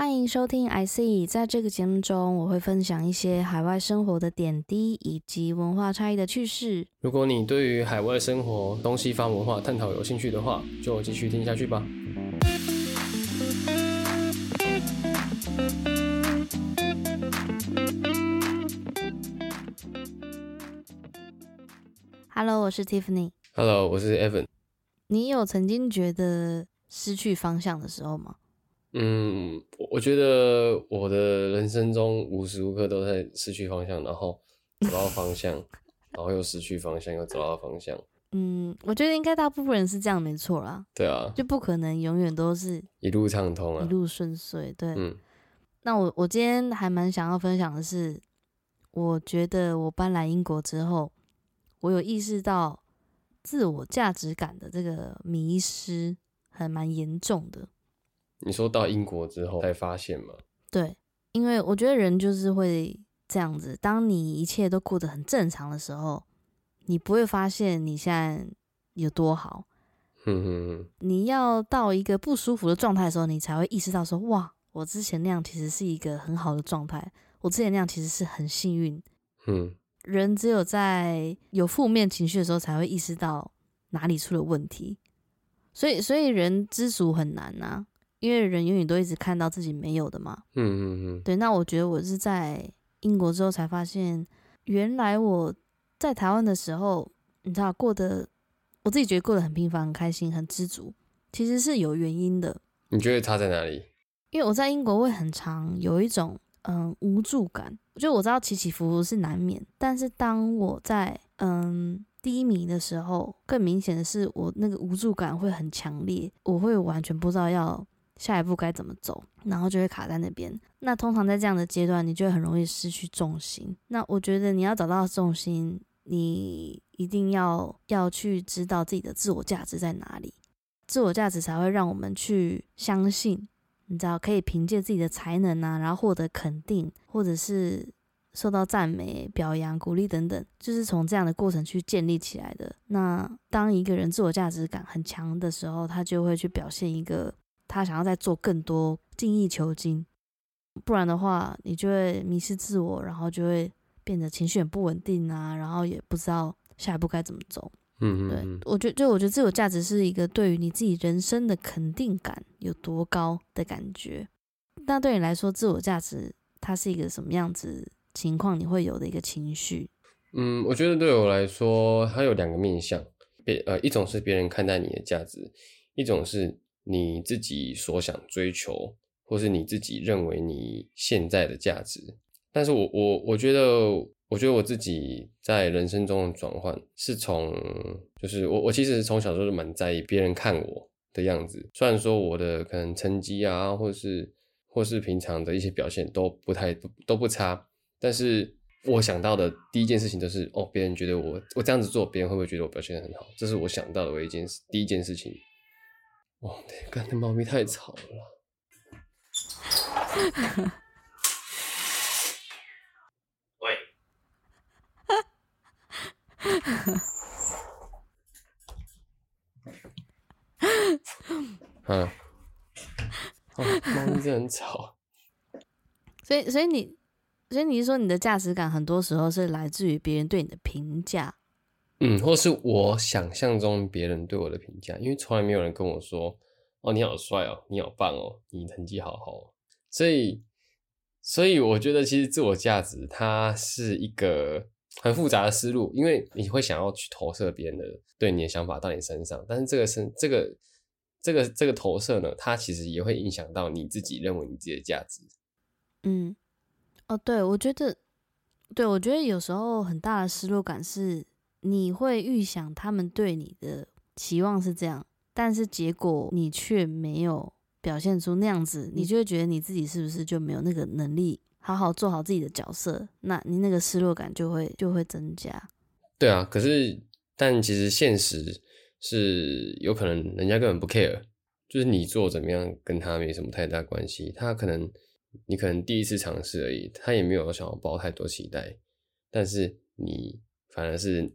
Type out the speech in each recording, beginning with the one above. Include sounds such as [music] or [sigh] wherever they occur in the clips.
欢迎收听 I C，在这个节目中，我会分享一些海外生活的点滴以及文化差异的趣事。如果你对于海外生活、东西方文化探讨有兴趣的话，就继续听下去吧。Hello，我是 Tiffany。Hello，我是 Evan。你有曾经觉得失去方向的时候吗？嗯，我我觉得我的人生中无时无刻都在失去方向，然后找到方向，然后又失去方向，又找到方向。嗯，我觉得应该大部分人是这样，没错啦，对啊，就不可能永远都是一路畅通啊。一路顺遂。对，嗯那我我今天还蛮想要分享的是，我觉得我搬来英国之后，我有意识到自我价值感的这个迷失还蛮严重的。你说到英国之后才发现吗？对，因为我觉得人就是会这样子，当你一切都过得很正常的时候，你不会发现你现在有多好。哼哼哼，你要到一个不舒服的状态的时候，你才会意识到说，哇，我之前那样其实是一个很好的状态，我之前那样其实是很幸运。嗯，人只有在有负面情绪的时候，才会意识到哪里出了问题。所以，所以人知足很难呐、因为人永远都一直看到自己没有的嘛。嗯嗯嗯，对，那我觉得我是在英国之后才发现，原来我在台湾的时候，你知道过得，我自己觉得过得很平凡、很开心、很知足，其实是有原因的。你觉得差在哪里？因为我在英国会很常有一种嗯无助感，就我知道起起伏伏是难免，但是当我在嗯低迷的时候，更明显的是我那个无助感会很强烈，我会完全不知道要下一步该怎么走，然后就会卡在那边。那通常在这样的阶段，你就很容易失去重心。那我觉得你要找到重心，你一定要要去知道自己的自我价值在哪里，自我价值才会让我们去相信。你知道，可以凭借自己的才能啊，然后获得肯定，或者是受到赞美、表扬、鼓励等等，就是从这样的过程去建立起来的。那当一个人自我价值感很强的时候，他就会去表现一个他想要再做更多、精益求精。不然的话，你就会迷失自我，然后就会变得情绪很不稳定啊，然后也不知道下一步该怎么走。嗯嗯哼哼，我觉得，就我觉得自我价值是一个对于你自己人生的肯定感有多高的感觉。那对你来说，自我价值它是一个什么样子情况？你会有的一个情绪？嗯，我觉得对我来说，它有两个面向，别呃，一种是别人看待你的价值，一种是你自己所想追求，或是你自己认为你现在的价值。但是我我我觉得，我觉得我自己在人生中的转换是从，就是我我其实从小就是蛮在意别人看我的样子，虽然说我的可能成绩啊，或是或是平常的一些表现都不太都不差，但是我想到的第一件事情就是，哦，别人觉得我我这样子做，别人会不会觉得我表现得很好？这是我想到的唯一一件事，第一件事情。哦，刚才猫咪太吵了啦。[laughs] 喂，[laughs] 嗯，哦，猫咪真的很吵。[laughs] 所以，所以你，所以你是说你的价值感很多时候是来自于别人对你的评价？嗯，或是我想象中别人对我的评价，因为从来没有人跟我说：“哦，你好帅哦，你好棒哦，你成绩好好哦。”所以，所以我觉得其实自我价值它是一个很复杂的思路，因为你会想要去投射别人的对你的想法到你身上，但是这个是这个这个这个投射呢，它其实也会影响到你自己认为你自己的价值。嗯，哦，对，我觉得，对我觉得有时候很大的失落感是，你会预想他们对你的期望是这样，但是结果你却没有表现出那样子，你就会觉得你自己是不是就没有那个能力好好做好自己的角色？那你那个失落感就会就会增加。对啊，可是但其实现实是有可能人家根本不 care，就是你做怎么样跟他没什么太大关系，他可能你可能第一次尝试而已，他也没有想要抱太多期待，但是你反而是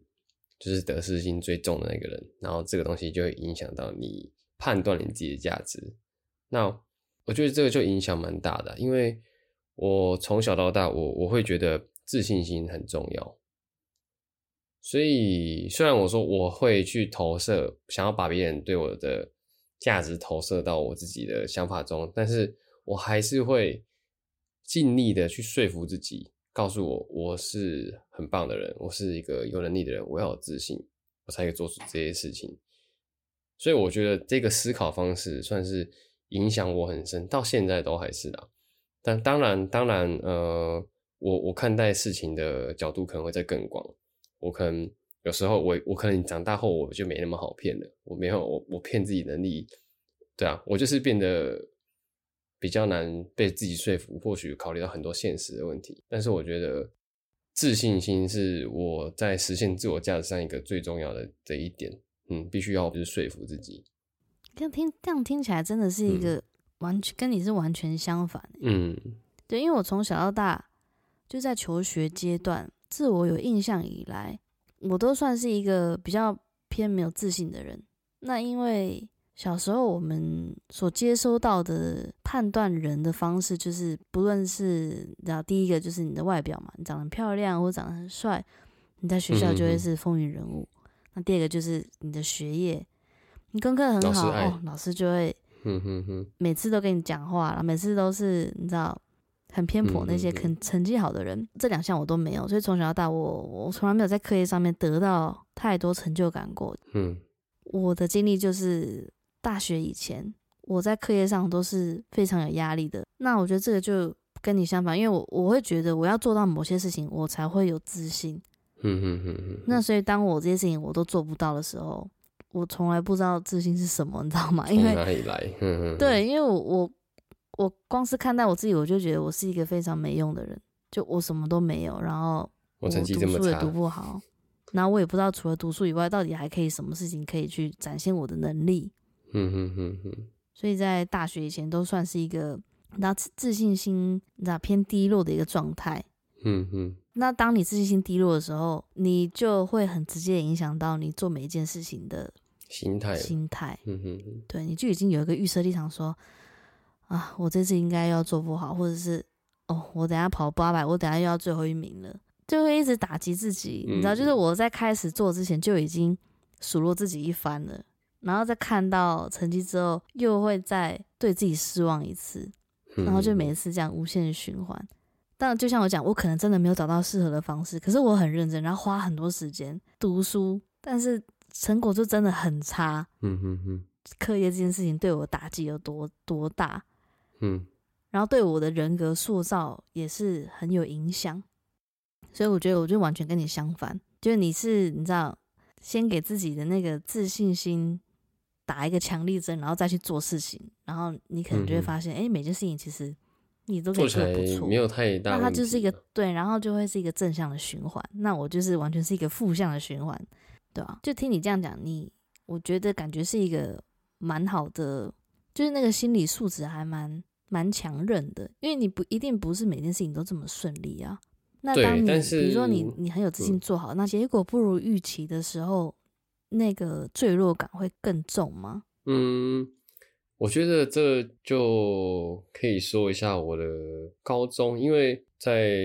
就是得失心最重的那个人，然后这个东西就会影响到你判断你自己的价值。那我觉得这个就影响蛮大的，因为我从小到大，我我会觉得自信心很重要。所以虽然我说我会去投射，想要把别人对我的价值投射到我自己的想法中，但是我还是会尽力的去说服自己，告诉我我是很棒的人，我是一个有能力的人，我要有自信，我才可以做出这些事情。所以我觉得这个思考方式算是影响我很深，到现在都还是的。但当然，当然，呃，我我看待事情的角度可能会再更广。我可能有时候我我可能长大后我就没那么好骗了，我没有我我骗自己能力，对啊，我就是变得比较难被自己说服，或许考虑到很多现实的问题。但是我觉得自信心是我在实现自我价值上一个最重要的这一点。嗯，必须要就是说服自己。这样听这样听起来真的是一个完全跟你是完全相反。嗯，对，因为我从小到大就在求学阶段，自我有印象以来，我都算是一个比较偏没有自信的人。那因为小时候我们所接收到的判断人的方式，就是不论是然后第一个就是你的外表嘛，你长得漂亮或长得很帅，你在学校就会是风云人物。那第二个就是你的学业，你功课很好哦，老师就会，每次都跟你讲话了，每次都是你知道很偏颇那些肯成绩好的人，这两项我都没有，所以从小到大我我从来没有在课业上面得到太多成就感过。嗯，我的经历就是大学以前我在课业上都是非常有压力的。那我觉得这个就跟你相反，因为我我会觉得我要做到某些事情，我才会有自信。嗯嗯嗯嗯，那所以当我这些事情我都做不到的时候，我从来不知道自信是什么，你知道吗？因为哪里来？[laughs] 对，因为我我我光是看待我自己，我就觉得我是一个非常没用的人，就我什么都没有，然后我成绩读书也读不好，[laughs] 然后我也不知道除了读书以外，到底还可以什么事情可以去展现我的能力。嗯哼哼哼，所以在大学以前都算是一个，那自信心那偏低落的一个状态。嗯嗯。那当你自信心低落的时候，你就会很直接影响到你做每一件事情的心态。心态，嗯哼，对，你就已经有一个预设立场，说啊，我这次应该要做不好，或者是哦，我等下跑八百，我等下又要最后一名了，就会一直打击自己。你知道，就是我在开始做之前就已经数落自己一番了，然后再看到成绩之后，又会再对自己失望一次，然后就每一次这样无限循环。但就像我讲，我可能真的没有找到适合的方式，可是我很认真，然后花很多时间读书，但是成果就真的很差。嗯哼哼，课业这件事情对我打击有多多大？嗯，然后对我的人格塑造也是很有影响。所以我觉得，我就完全跟你相反，就是你是你知道，先给自己的那个自信心打一个强力针，然后再去做事情，然后你可能就会发现，哎，每件事情其实。你都做的不错，没有太大。那它就是一个对，然后就会是一个正向的循环。那我就是完全是一个负向的循环，对吧？就听你这样讲，你我觉得感觉是一个蛮好的，就是那个心理素质还蛮蛮强韧的。因为你不一定不是每件事情都这么顺利啊。那当你比如说你你很有自信做好，那结果不如预期的时候，那个坠落感会更重吗？嗯。我觉得这就可以说一下我的高中，因为在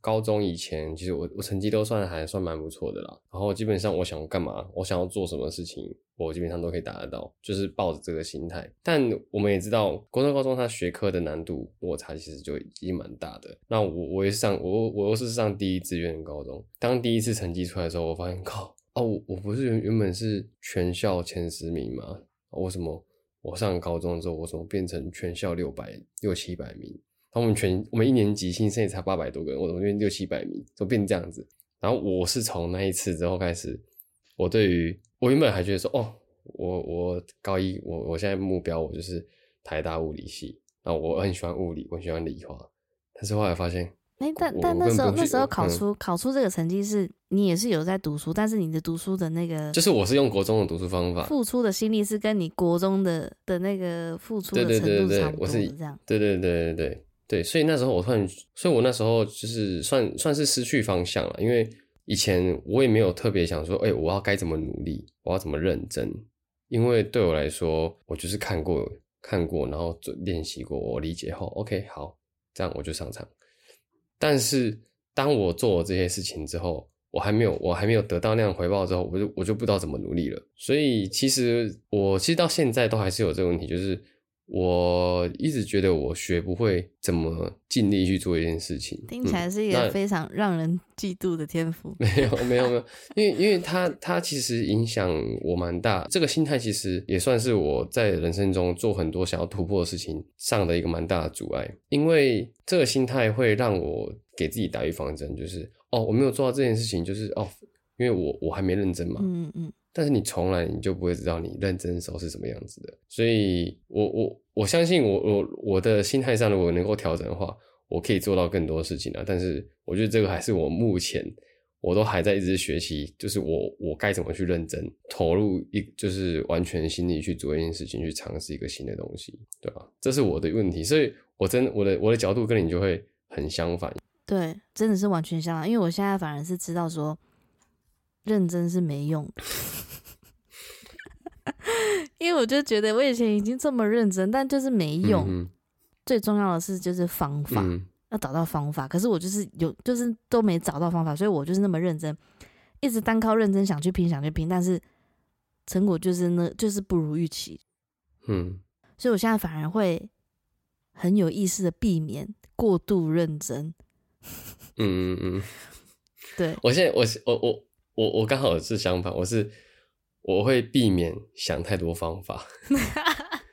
高中以前，其实我我成绩都算还算蛮不错的啦。然后基本上我想干嘛，我想要做什么事情，我基本上都可以达得到，就是抱着这个心态。但我们也知道，国中高中它学科的难度落差其实就已经蛮大的。那我我也上我我又是上第一志愿的高中，当第一次成绩出来的时候，我发现靠哦，我我不是原原本是全校前十名吗？为什么？我上高中之后，我怎么变成全校六百六七百名？然后我们全我们一年级新生也才八百多个人，我怎么变六七百名？怎么变这样子？然后我是从那一次之后开始，我对于我原本还觉得说，哦，我我高一我我现在目标我就是台大物理系，然后我很喜欢物理，我喜欢理化，但是后来发现。哎，但但那时候那时候考出考出这个成绩是你也是有在读书，但是你的读书的那个就是我是用国中的读书方法，付出的心力是跟你国中的的那个付出的程度差不多，是这样。对对对对对对，所以那时候我突然，所以我那时候就是算算是失去方向了，因为以前我也没有特别想说，哎，我要该怎么努力，我要怎么认真，因为对我来说，我就是看过看过，然后做练习过，我理解后，OK，好，这样我就上场。但是当我做了这些事情之后，我还没有，我还没有得到那样回报之后，我就我就不知道怎么努力了。所以其实我其实到现在都还是有这个问题，就是我一直觉得我学不会怎么尽力去做一件事情。听起来是一个非常让人嫉妒的天赋。[laughs] 没有没有没有，因为因为他他其实影响我蛮大，这个心态其实也算是我在人生中做很多想要突破的事情上的一个蛮大的阻碍。因为这个心态会让我给自己打预防针，就是。哦，我没有做到这件事情，就是哦，因为我我还没认真嘛。嗯嗯。但是你从来你就不会知道你认真的时候是什么样子的，所以我我我相信我我我的心态上如果能够调整的话，我可以做到更多事情啊。但是我觉得这个还是我目前我都还在一直学习，就是我我该怎么去认真投入一就是完全心力去做一件事情，去尝试一个新的东西，对吧？这是我的问题，所以我真我的我的角度跟你就会很相反。对，真的是完全相反。因为我现在反而是知道说，认真是没用的。因为我就觉得我以前已经这么认真，但就是没用。最重要的是就是方法，要找到方法。可是我就是有，就是都没找到方法，所以我就是那么认真，一直单靠认真想去拼，想去拼，但是成果就是那，就是不如预期。嗯，所以我现在反而会很有意识的避免过度认真。嗯嗯嗯，[laughs] 对我现在我我我我我刚好是相反，我是我会避免想太多方法，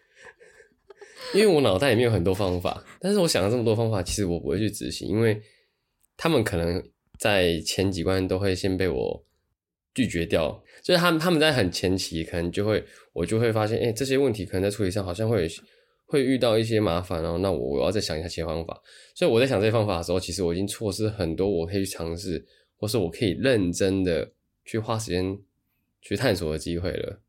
[laughs] 因为我脑袋里面有很多方法，但是我想了这么多方法，其实我不会去执行，因为他们可能在前几关都会先被我拒绝掉，就是他们他们在很前期可能就会我就会发现，哎，这些问题可能在处理上好像会。会遇到一些麻烦哦，那我我要再想一下其他方法。所以我在想这些方法的时候，其实我已经错失很多我可以去尝试，或是我可以认真的去花时间去探索的机会了。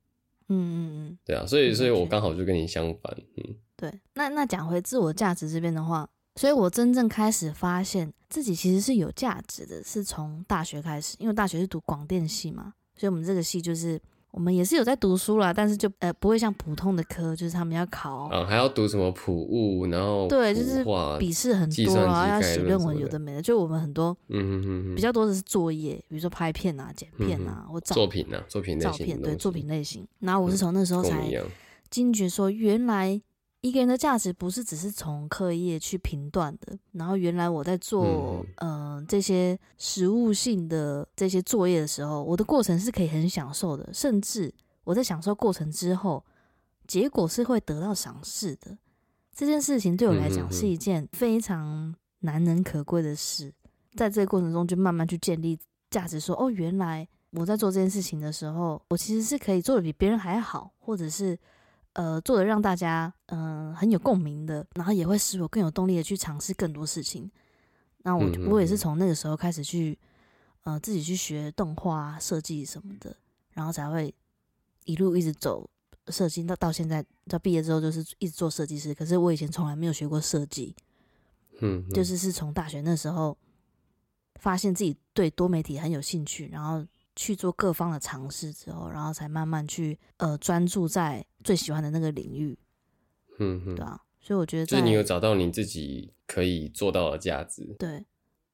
嗯嗯嗯，对啊，所以所以我刚好就跟你相反。嗯，对。那那讲回自我价值这边的话，所以我真正开始发现自己其实是有价值的，是从大学开始，因为大学是读广电系嘛，所以我们这个系就是。我们也是有在读书啦，但是就呃不会像普通的科，就是他们要考啊，还要读什么普物，然后对，就是笔试很多，然后要写论文，有的没的。就我们很多，嗯嗯嗯，比较多的是作业，比如说拍片啊、剪片啊，或作品啊、作品照片，对，作品类型。然后我是从那时候才惊觉说，原来。一个人的价值不是只是从课业去评断的，然后原来我在做嗯这些实物性的这些作业的时候，我的过程是可以很享受的，甚至我在享受过程之后，结果是会得到赏识的。这件事情对我来讲是一件非常难能可贵的事，在这个过程中就慢慢去建立价值，说哦，原来我在做这件事情的时候，我其实是可以做的比别人还好，或者是。呃，做的让大家嗯很有共鸣的，然后也会使我更有动力的去尝试更多事情。那我我也是从那个时候开始去呃自己去学动画设计什么的，然后才会一路一直走设计到到现在，到毕业之后就是一直做设计师。可是我以前从来没有学过设计，嗯，就是是从大学那时候发现自己对多媒体很有兴趣，然后。去做各方的尝试之后，然后才慢慢去呃专注在最喜欢的那个领域，嗯，对啊，所以我觉得就是你有找到你自己可以做到的价值。对，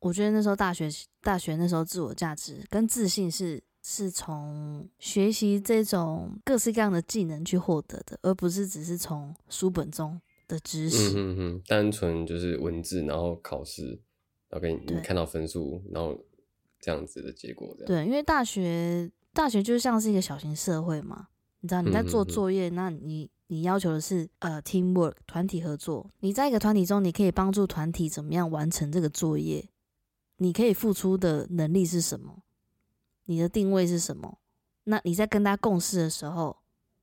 我觉得那时候大学大学那时候自我价值跟自信是是从学习这种各式各样的技能去获得的，而不是只是从书本中的知识。嗯嗯嗯，单纯就是文字，然后考试，然后给你你看到分数，然后。这样子的结果，对，因为大学大学就像是一个小型社会嘛，你知道你在做作业，那你你要求的是呃 teamwork 团体合作，你在一个团体中，你可以帮助团体怎么样完成这个作业，你可以付出的能力是什么，你的定位是什么？那你在跟他共事的时候，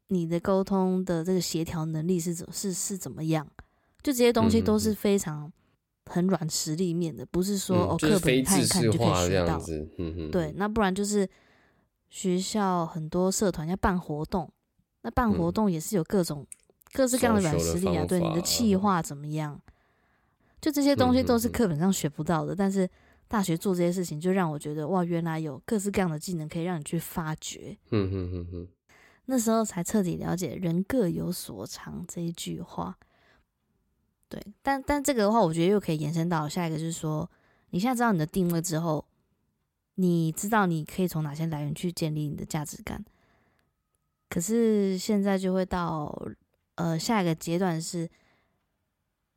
你的沟通的这个协调能力是怎是是怎么样？就这些东西都是非常。很软实力面的，不是说哦课本看一看就可以学到。对，那不然就是学校很多社团要办活动，那办活动也是有各种各式各样的软实力啊。对，你的气化怎么样？就这些东西都是课本上学不到的，但是大学做这些事情，就让我觉得哇，原来有各式各样的技能可以让你去发掘。嗯嗯嗯嗯。那时候才彻底了解“人各有所长”这一句话。对，但但这个的话，我觉得又可以延伸到下一个，就是说，你现在知道你的定位之后，你知道你可以从哪些来源去建立你的价值感。可是现在就会到呃下一个阶段是，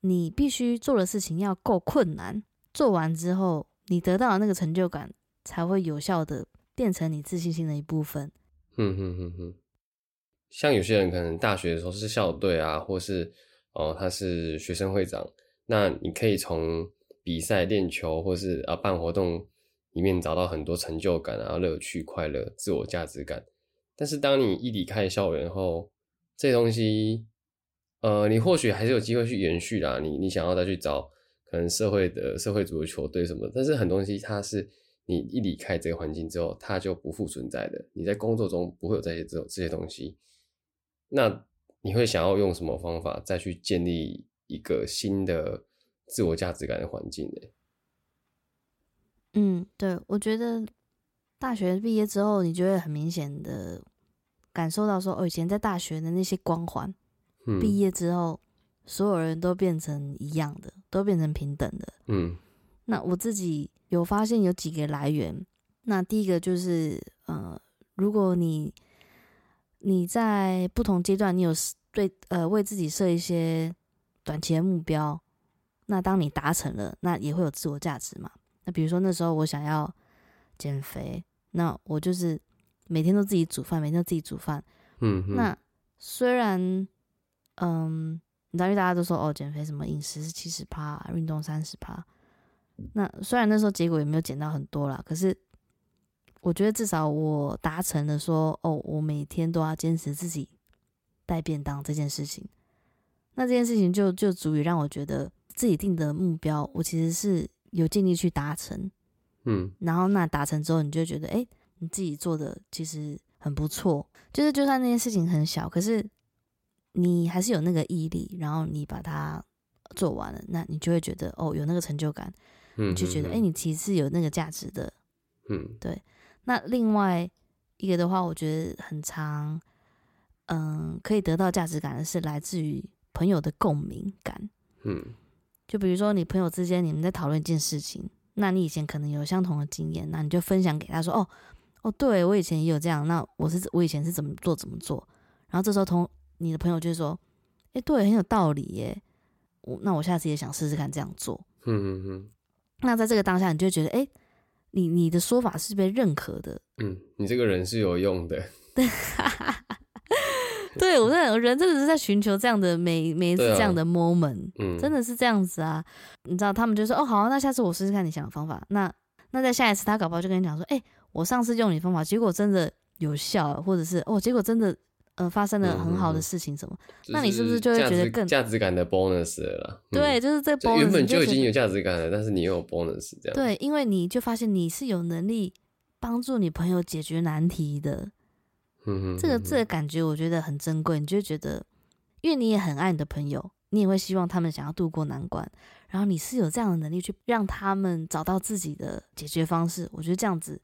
你必须做的事情要够困难，做完之后你得到的那个成就感才会有效的变成你自信心的一部分。嗯哼哼哼，像有些人可能大学的时候是校队啊，或是。哦，他是学生会长，那你可以从比赛、练球或是啊办活动里面找到很多成就感啊、乐趣、快乐、自我价值感。但是当你一离开校园后，这东西，呃，你或许还是有机会去延续啦。你你想要再去找可能社会的社会组的球队什么，但是很多东西它是你一离开这个环境之后，它就不复存在的。你在工作中不会有这些这这些东西，那。你会想要用什么方法再去建立一个新的自我价值感的环境呢？嗯，对，我觉得大学毕业之后，你就会很明显的感受到说，哦，以前在大学的那些光环，毕业之后所有人都变成一样的，都变成平等的。嗯，那我自己有发现有几个来源，那第一个就是呃，如果你你在不同阶段，你有对呃为自己设一些短期的目标，那当你达成了，那也会有自我价值嘛。那比如说那时候我想要减肥，那我就是每天都自己煮饭，每天都自己煮饭。嗯，那虽然嗯，你知道，因为大家都说哦，减肥什么饮食是七十趴，运动三十趴。那虽然那时候结果也没有减到很多啦，可是。我觉得至少我达成了说哦，我每天都要坚持自己带便当这件事情。那这件事情就就足以让我觉得自己定的目标，我其实是有尽力去达成。嗯，然后那达成之后，你就觉得哎，你自己做的其实很不错。就是就算那件事情很小，可是你还是有那个毅力，然后你把它做完了，那你就会觉得哦，有那个成就感。嗯，就觉得哎，你其实是有那个价值的。嗯，对。那另外一个的话，我觉得很长，嗯，可以得到价值感的是来自于朋友的共鸣感。嗯，就比如说你朋友之间你们在讨论一件事情，那你以前可能有相同的经验，那你就分享给他说：“哦，哦，对我以前也有这样，那我是我以前是怎么做怎么做。”然后这时候同你的朋友就说：“哎，对，很有道理耶，我那我下次也想试试看这样做。”嗯嗯嗯。那在这个当下，你就觉得哎。你你的说法是被认可的，嗯，你这个人是有用的，对，[laughs] 对我这人真的是在寻求这样的每每一次这样的 moment，嗯，真的是这样子啊，你知道他们就说哦好，那下次我试试看你想的方法，那那在下一次他搞不好就跟你讲说，哎，我上次用你方法，结果真的有效，或者是哦，结果真的。呃，发生了很好的事情，什么？那你是不是就会觉得更价值感的 bonus 了？对，就是这 bonus 原本就已经有价值感了，但是你又有 bonus 这样。对，因为你就发现你是有能力帮助你朋友解决难题的。嗯这个这个感觉我觉得很珍贵，你就觉得，因为你也很爱你的朋友，你也会希望他们想要度过难关，然后你是有这样的能力去让他们找到自己的解决方式。我觉得这样子，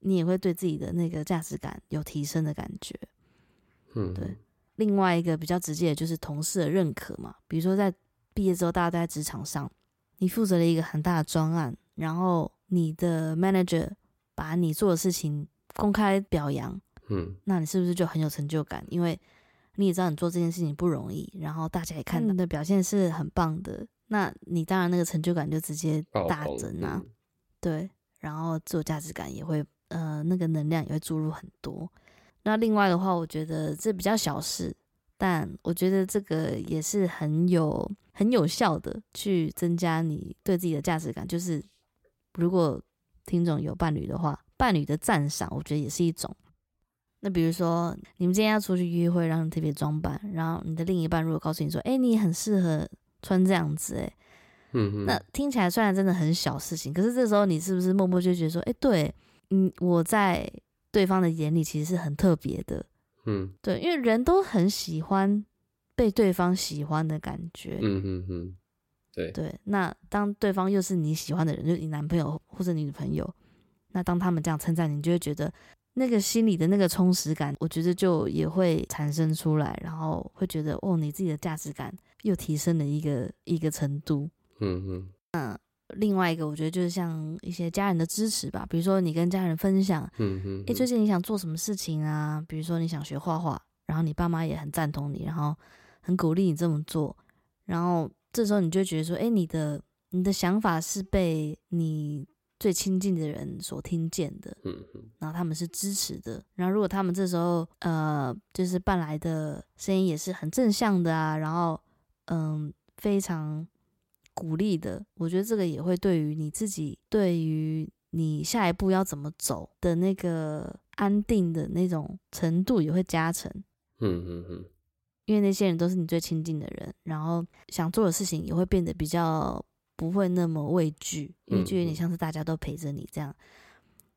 你也会对自己的那个价值感有提升的感觉。嗯，对。另外一个比较直接的就是同事的认可嘛，比如说在毕业之后，大家都在职场上，你负责了一个很大的专案，然后你的 manager 把你做的事情公开表扬，嗯，那你是不是就很有成就感？因为你也知道你做这件事情不容易，然后大家也看你的表现是很棒的，那你当然那个成就感就直接大增啊。对，然后自我价值感也会，呃，那个能量也会注入很多。那另外的话，我觉得这比较小事，但我觉得这个也是很有很有效的去增加你对自己的价值感。就是如果听众有伴侣的话，伴侣的赞赏，我觉得也是一种。那比如说你们今天要出去约会，让你特别装扮，然后你的另一半如果告诉你说：“哎，你很适合穿这样子。”哎，嗯，那听起来虽然真的很小事情，可是这时候你是不是默默就觉得说：“哎，对，嗯，我在。”对方的眼里其实是很特别的，嗯，对，因为人都很喜欢被对方喜欢的感觉，嗯嗯嗯，对对。那当对方又是你喜欢的人，就是你男朋友或者你女朋友，那当他们这样称赞你你，就会觉得那个心里的那个充实感，我觉得就也会产生出来，然后会觉得哦，你自己的价值感又提升了一个一个程度。嗯嗯另外一个，我觉得就是像一些家人的支持吧，比如说你跟家人分享，嗯嗯，诶，最近你想做什么事情啊？比如说你想学画画，然后你爸妈也很赞同你，然后很鼓励你这么做，然后这时候你就觉得说，诶，你的你的想法是被你最亲近的人所听见的，嗯嗯然后他们是支持的。然后如果他们这时候呃，就是办来的声音也是很正向的啊，然后嗯，非常鼓励的，我觉得这个也会对于你自己，对于你下一步要怎么走的那个安定的那种程度也会加成。嗯嗯嗯因为那些人都是你最亲近的人，然后想做的事情也会变得比较不会那么畏惧，因为就有点像是大家都陪着你这样。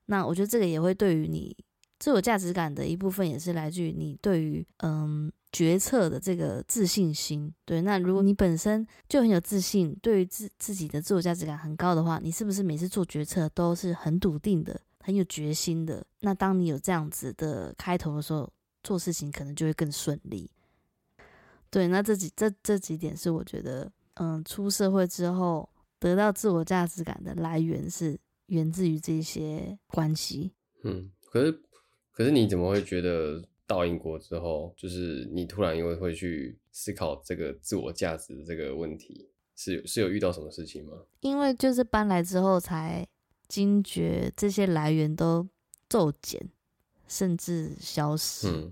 那我觉得这个也会对于你自我价值感的一部分，也是来自于你对于嗯决策的这个自信心。对，那如果你本身就很有自信，对于自自己的自我价值感很高的话，你是不是每次做决策都是很笃定的、很有决心的？那当你有这样子的开头的时候，做事情可能就会更顺利。对，那这几这这几点是我觉得，嗯，出社会之后得到自我价值感的来源是源自于这些关系。嗯，可是可是你怎么会觉得到英国之后，就是你突然因为会去思考这个自我价值的这个问题？是是有遇到什么事情吗？因为就是搬来之后才惊觉这些来源都骤减，甚至消失。嗯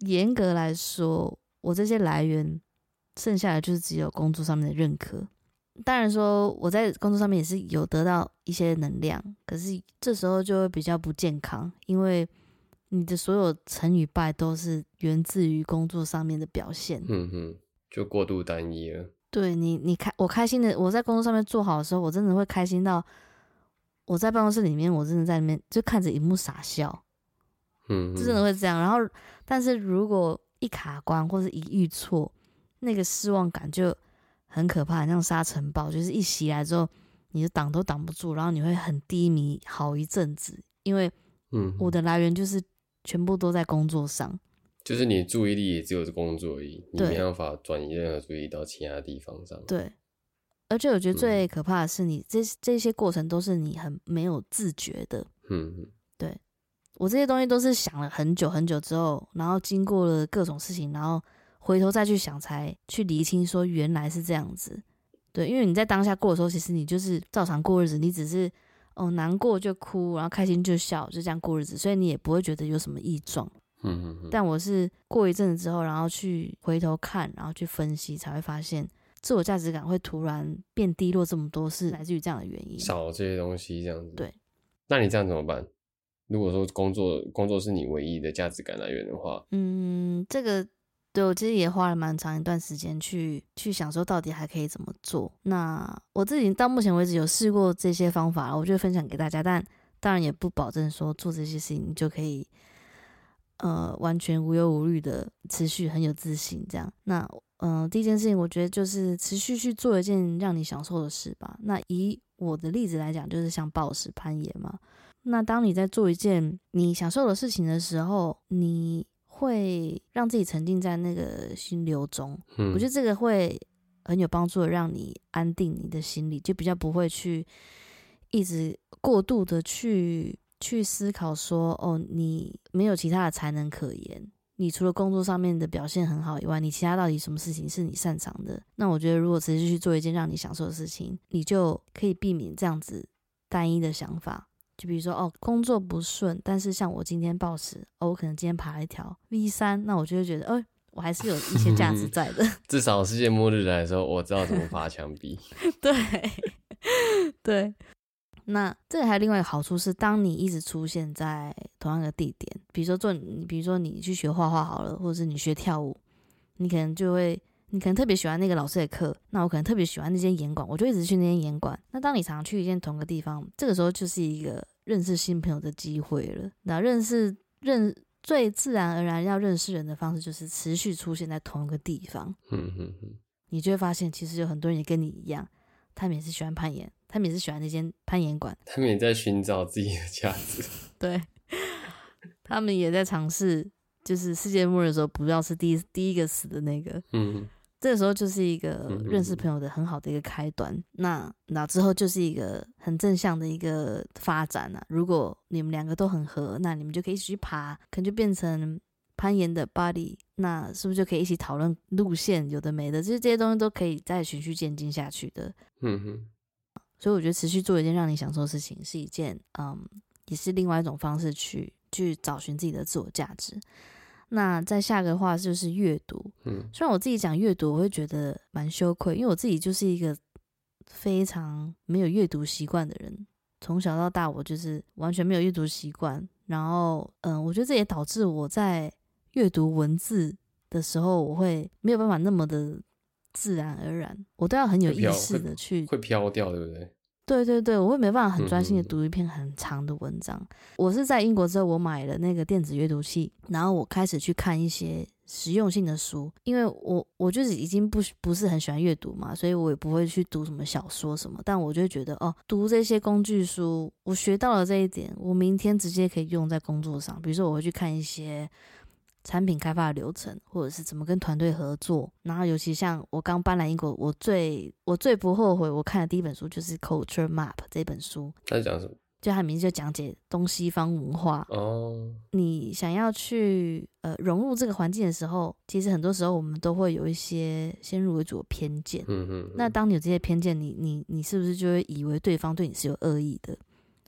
严格来说，我这些来源剩下的就是只有工作上面的认可。当然说我在工作上面也是有得到一些能量，可是这时候就会比较不健康，因为你的所有成与败都是源自于工作上面的表现。嗯哼，就过度单一了。对你，你开我开心的，我在工作上面做好的时候，我真的会开心到我在办公室里面，我真的在里面就看着荧幕傻笑，嗯，就真的会这样。然后，但是如果一卡关或者一遇错，那个失望感就很可怕，很像沙尘暴，就是一袭来之后，你的挡都挡不住，然后你会很低迷好一阵子，因为嗯，我的来源就是全部都在工作上。就是你的注意力也只有工作而已，你对没办法转移任何注意力到其他地方上。对，而且我觉得最可怕的是你，这这些过程都是你很没有自觉的。嗯对我这些东西都是想了很久很久之后，然后经过了各种事情，然后回头再去想，才去厘清说原来是这样子。对，因为你在当下过的时候，其实你就是照常过日子，你只是哦难过就哭，然后开心就笑，就这样过日子，所以你也不会觉得有什么异状。嗯嗯嗯，但我是过一阵子之后，然后去回头看，然后去分析，才会发现自我价值感会突然变低落这么多，是来自于这样的原因。少了这些东西这样子。对，那你这样怎么办？如果说工作工作是你唯一的价值感来源的话，嗯，这个对我其实也花了蛮长一段时间去去想说到底还可以怎么做。那我自己到目前为止有试过这些方法，我就分享给大家，但当然也不保证说做这些事情你就可以呃完全无忧无虑的持续很有自信这样。那嗯、呃第一件事情我觉得就是持续去做一件让你享受的事吧。那以我的例子来讲，就是像暴食攀岩嘛。那当你在做一件你享受的事情的时候，你会让自己沉浸在那个心流中。嗯，我觉得这个会很有帮助的，让你安定你的心理，就比较不会去一直过度的去去思考说，哦，你没有其他的才能可言。你除了工作上面的表现很好以外，你其他到底什么事情是你擅长的？那我觉得，如果持续去做一件让你享受的事情，你就可以避免这样子单一的想法。就比如说，哦，工作不顺，但是像我今天暴食，哦，我可能今天爬了一条 V 三，那我就会觉得，哦，我还是有一些价值 [laughs] 在的。[laughs] 至少世界末日来的时候，我知道怎么爬墙壁。[laughs] 对对，那这里还有另外一个好处是，当你一直出现在同样的地点，比如说做你，比如说你去学画画好了，或者是你学跳舞，你可能就会，你可能特别喜欢那个老师的课，那我可能特别喜欢那间演馆，我就一直去那间演馆。那当你常去一间同个地方，这个时候就是一个认识新朋友的机会了。那认识认最自然而然要认识人的方式，就是持续出现在同一个地方。嗯嗯嗯，你就会发现，其实有很多人也跟你一样，他们也是喜欢攀岩，他们也是喜欢那间攀岩馆。他们也在寻找自己的价值。[laughs] 对，他们也在尝试，就是世界末日的时候，不要是第一第一个死的那个。嗯这个时候就是一个嗯认识朋友的很好的一个开端。那那之后就是一个很正向的一个发展啊。如果你们两个都很合，那你们就可以一起去爬，可能就变成攀岩的 buddy。那是不是就可以一起讨论路线？有的没的，就是这些东西都可以再循序渐进下去的。嗯哼，所以我觉得持续做一件让你享受的事情，是一件嗯，也是另外一种方式去去找寻自己的自我价值。那再下个话就是阅读，嗯虽然我自己讲阅读，我会觉得蛮羞愧，因为我自己就是一个非常没有阅读习惯的人，从小到大我就是完全没有阅读习惯。然后，嗯，我觉得这也导致我在阅读文字的时候，我会没有办法那么的自然而然，我都要很有意识的去会飘掉，对不对？对对对，我会没办法很专心的读一篇很长的文章。我是在英国之后，我买了那个电子阅读器，然后我开始去看一些实用性的书，因为我我就是已经不不是很喜欢阅读嘛，所以我也不会去读什么小说什么，但我就觉得哦，读这些工具书，我学到了这一点，我明天直接可以用在工作上，比如说我会去看一些。产品开发的流程，或者是怎么跟团队合作，然后尤其像我刚搬来英国，我最我最不后悔我看的第一本书就是《Culture Map》这本书，他在讲什么？就它名字就讲解东西方文化。哦，你想要去呃融入这个环境的时候，其实很多时候我们都会有一些先入为主的偏见。嗯嗯，那当你有这些偏见，你你你是不是就会以为对方对你是有恶意的？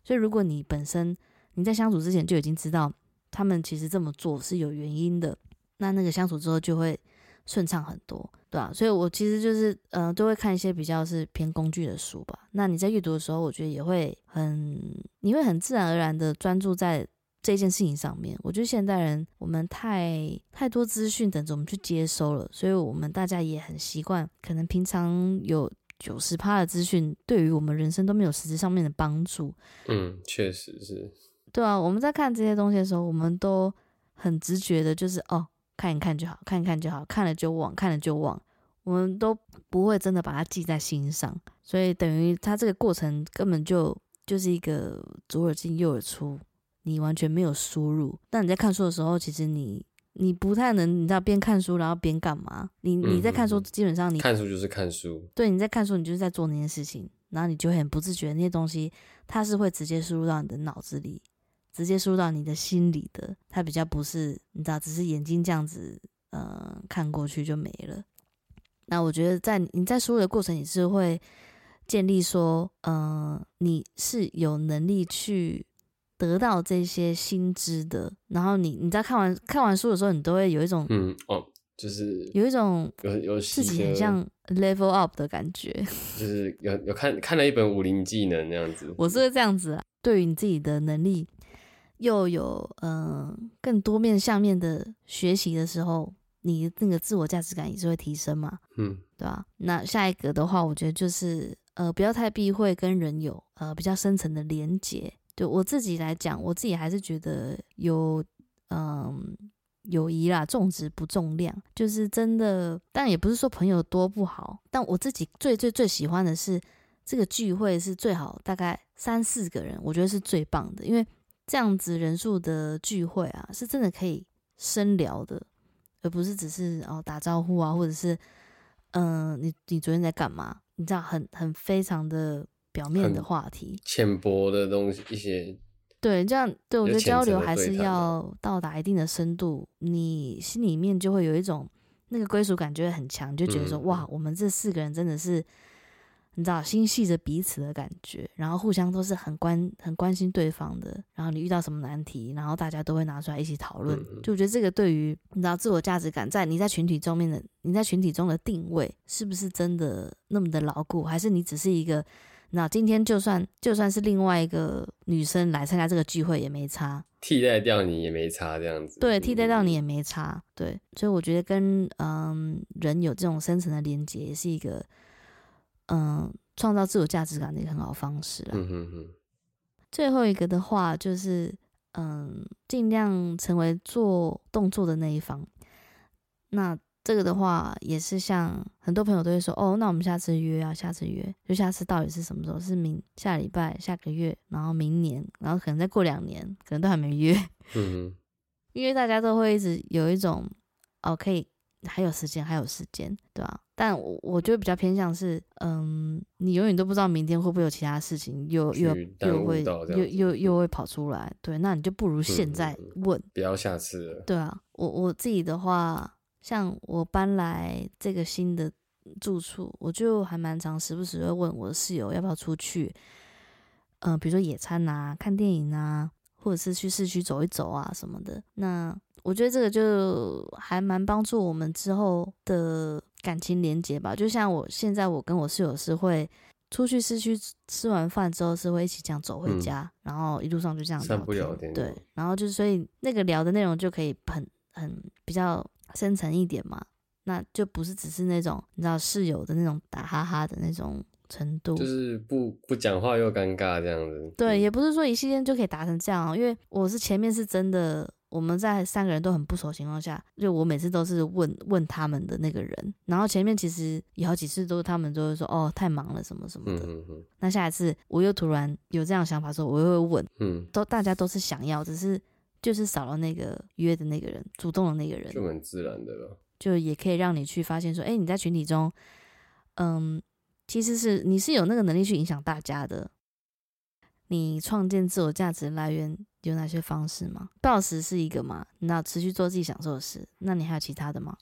所以如果你本身你在相处之前就已经知道他们其实这么做是有原因的，那那个相处之后就会顺畅很多，对吧、所以我其实就是呃都会看一些比较是偏工具的书吧。那你在阅读的时候，我觉得也会很你会很自然而然的专注在。这件事情上面，我觉得现代人我们太太多资讯等着我们去接收了，所以我们大家也很习惯，可能平常有九十趴的资讯，对于我们人生都没有实质上面的帮助。嗯，确实是，对啊，我们在看这些东西的时候，我们都很直觉的，就是哦，看一看就好，看一看就好，看了就忘，看了就忘，我们都不会真的把它记在心上，所以等于它这个过程根本就就是一个左耳进右耳出，你完全没有输入。但你在看书的时候，其实你你不太能，你知道边看书然后边干嘛？你你在看书，基本上你看书就是看书，对，你在看书，你就是在做那件事情，然后你就很不自觉，那些东西它是会直接输入到你的脑子里，直接输入到你的心里的，它比较不是你知道，只是眼睛这样子，呃，看过去就没了。那我觉得在你在输入的过程，你是会建立说，呃，你是有能力去得到这些新知的，然后你你在看完看完书的时候，你都会有一种嗯哦，就是有一种有有自己很像 [laughs] level up 的感觉。[laughs] 就是有有看看了一本武林技能那样子，我是会这样子啊，对于你自己的能力又有呃更多面向面的学习的时候，你那个自我价值感也是会提升嘛，嗯对吧？那下一个的话，我觉得就是呃不要太避讳跟人有呃比较深层的连结。对我自己来讲，我自己还是觉得有嗯。友谊啦，重质不重量，就是真的。但也不是说朋友多不好，但我自己最最最喜欢的是这个聚会是最好，大概三四个人，我觉得是最棒的，因为这样子人数的聚会啊，是真的可以深聊的，而不是只是哦打招呼啊，或者是嗯、呃你你昨天在干嘛？你知道很很非常的表面的很话题，浅薄的东西一些，对，这样对我觉得交流还是要到达一定的深度，你心里面就会有一种那个归属感，就会很强，就觉得说、嗯哇，我们这四个人真的是，你知道心系着彼此的感觉，然后互相都是很关很关心对方的，然后你遇到什么难题，然后大家都会拿出来一起讨论，就我觉得这个对于你知道自我价值感在你在群体中面的你在群体中的定位是不是真的那么的牢固，还是你只是一个。那今天就算就算是另外一个女生来参加这个聚会也没差，替代掉你也没差这样子，对，替代掉你嗯。也没差，对，所以我觉得跟嗯人有这种深层的连接，也是一个嗯创造自我价值感的一个很好的方式啦。嗯哼哼，最后一个的话就是嗯尽量成为做动作的那一方，那。这个的话也是像很多朋友都会说哦，那我们下次约啊，下次约，就下次到底是什么时候？是明下礼拜、下个月，然后明年，然后可能再过两年，可能都还没约。嗯哼，因为大家都会一直有一种哦，可以还有时间，还有时间，对吧、但我我觉得比较偏向是，嗯，你永远都不知道明天会不会有其他事情，又又又会又又又会跑出来，对，那你就不如现嗯在嗯问，不要下次了。对啊，我我自己的话，像我搬来这个新的住处，我就还蛮常时不时会问我的室友要不要出去，呃，比如说野餐啊、看电影啊，或者是去市区走一走啊什么的。那我觉得这个就还蛮帮助我们之后的感情连接吧。就像我现在，我跟我室友是会。出去市区吃完饭之后是会一起这样走回嗯家，然后一路上就这样聊对，然后就是所以那个聊的内容就可以很很比较深层一点嘛，那就不是只是那种你知道室友的那种打哈哈的那种程度，就是不不讲话又尴尬这样子。对，嗯也不是说一系列就可以达成这样、哦，因为我是前面是真的，我们在三个人都很不熟的情况下，就我每次都是问问他们的那个人，然后前面其实有好几次都是他们都会说哦太忙了什么什么的，嗯嗯嗯那下一次我又突然有这样想法的时候，我又会问，嗯，都大家都是想要，只是就是少了那个约的那个人，主动的那个人，就很自然的了。就也可以让你去发现说，哎、你在群体中，嗯，其实是你是有那个能力去影响大家的。你创建自我价值来源有哪些方式吗？暴食是一个嘛？那持续做自己享受的事，那你还有其他的吗？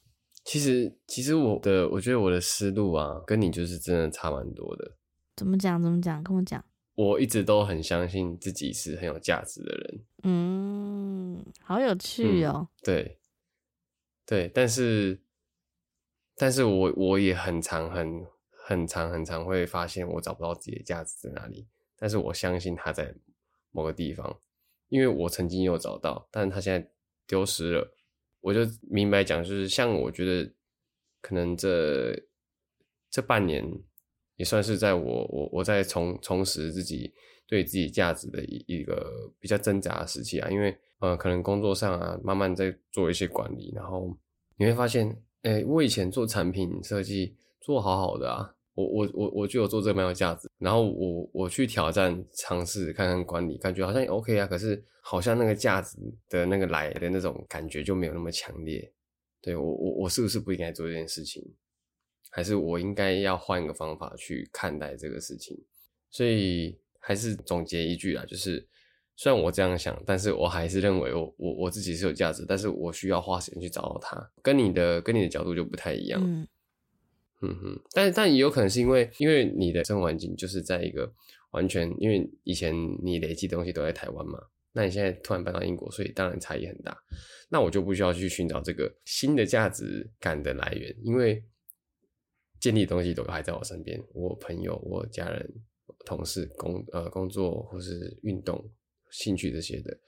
其实其实我的我觉得我的思路啊，跟你就是真的差蛮多的。怎么讲？怎么讲？跟我讲。我一直都很相信自己是很有价值的人，嗯，好有趣哦。对，对，但是，但是我我也很常很很常很常会发现我找不到自己的价值在哪里，但是我相信它在某个地方，因为我曾经有找到，但是它现在丢失了，我就明白讲，就是像我觉得可能这这半年也算是在我我我在重重拾自己对自己价值的一一个比较挣扎的时期啊，因为呃可能工作上啊慢慢在做一些管理，然后你会发现，哎、我以前做产品设计做好好的啊，我我我我就有做这个蛮有价值，然后我我去挑战尝试看看管理，感觉好像也 OK 啊，可是好像那个价值的那个来的那种感觉就没有那么强烈，对我我我是不是不应该做这件事情？还是我应该要换一个方法去看待这个事情？所以还是总结一句啦，就是虽然我这样想，但是我还是认为我我我自己是有价值，但是我需要花时间去找到它，跟你的跟你的角度就不太一样。嗯哼，但但也有可能是因为因为你的生活环境就是在一个完全，因为以前你累积东西都在台湾嘛，那你现在突然搬到英国，所以当然差异很大。那我就不需要去寻找这个新的价值感的来源，因为建立的东西都还在我身边，我朋友、我家人、同事、工呃工作或是运动、兴趣这些的，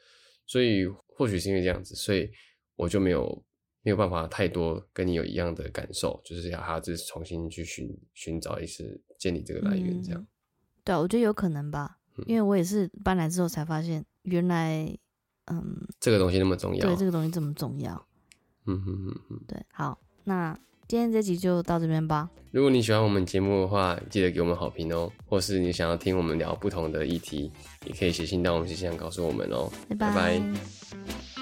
所以或许是因为这样子，所以我就没有没有办法太多跟你有一样的感受，就是要还要就是重新去寻寻找一次建立这个来源，这样。嗯对啊，我觉得有可能吧，嗯因为我也是搬来之后才发现，原来嗯，这个东西那么重要。对这个东西这么重要。嗯哼哼哼。对，好，那今天这集就到这边吧。如果你喜欢我们节目的话，记得给我们好评哦。或是你想要听我们聊不同的议题，也可以写信到我们信箱告诉我们哦。拜拜拜拜